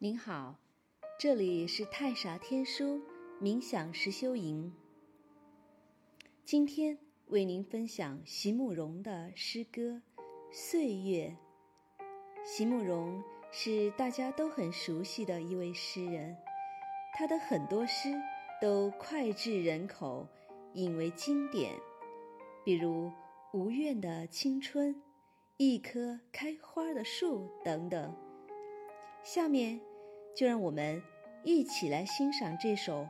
您好，这里是太傻天书冥想实修营。今天为您分享席慕容的诗歌《岁月》。席慕容是大家都很熟悉的一位诗人，他的很多诗都脍炙人口，引为经典，比如《无怨的青春》《一棵开花的树》等等。下面。就让我们一起来欣赏这首《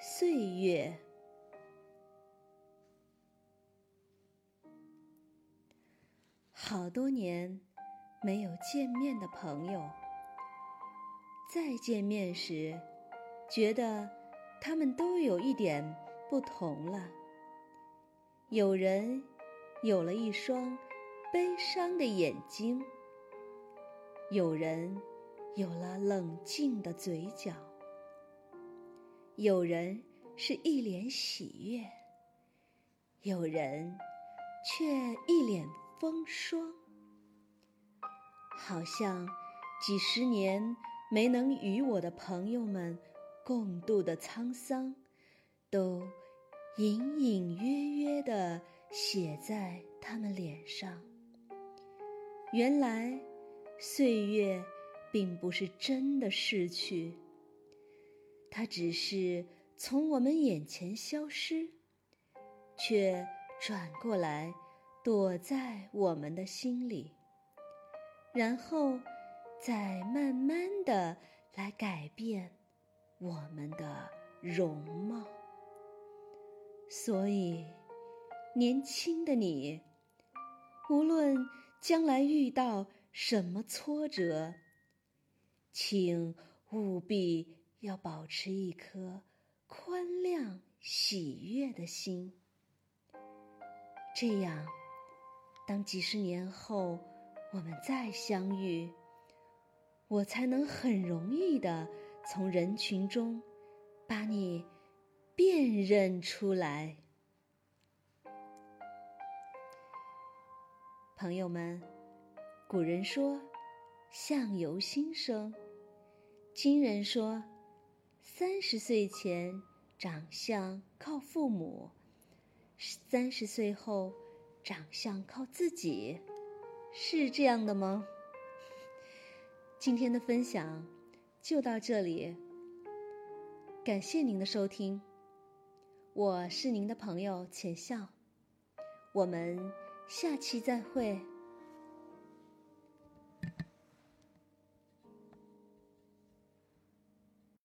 岁月》。好多年没有见面的朋友，再见面时，觉得他们都有一点不同了。有人有了一双悲伤的眼睛，有人。有了冷静的嘴角，有人是一脸喜悦，有人却一脸风霜。好像几十年没能与我的朋友们共度的沧桑，都隐隐约约地写在他们脸上。原来，岁月。并不是真的逝去，它只是从我们眼前消失，却转过来躲在我们的心里，然后再慢慢的来改变我们的容貌。所以，年轻的你，无论将来遇到什么挫折，请务必要保持一颗宽谅、喜悦的心。这样，当几十年后我们再相遇，我才能很容易的从人群中把你辨认出来。朋友们，古人说：“相由心生。”今人说，三十岁前长相靠父母，三十岁后长相靠自己，是这样的吗？今天的分享就到这里，感谢您的收听，我是您的朋友浅笑，我们下期再会。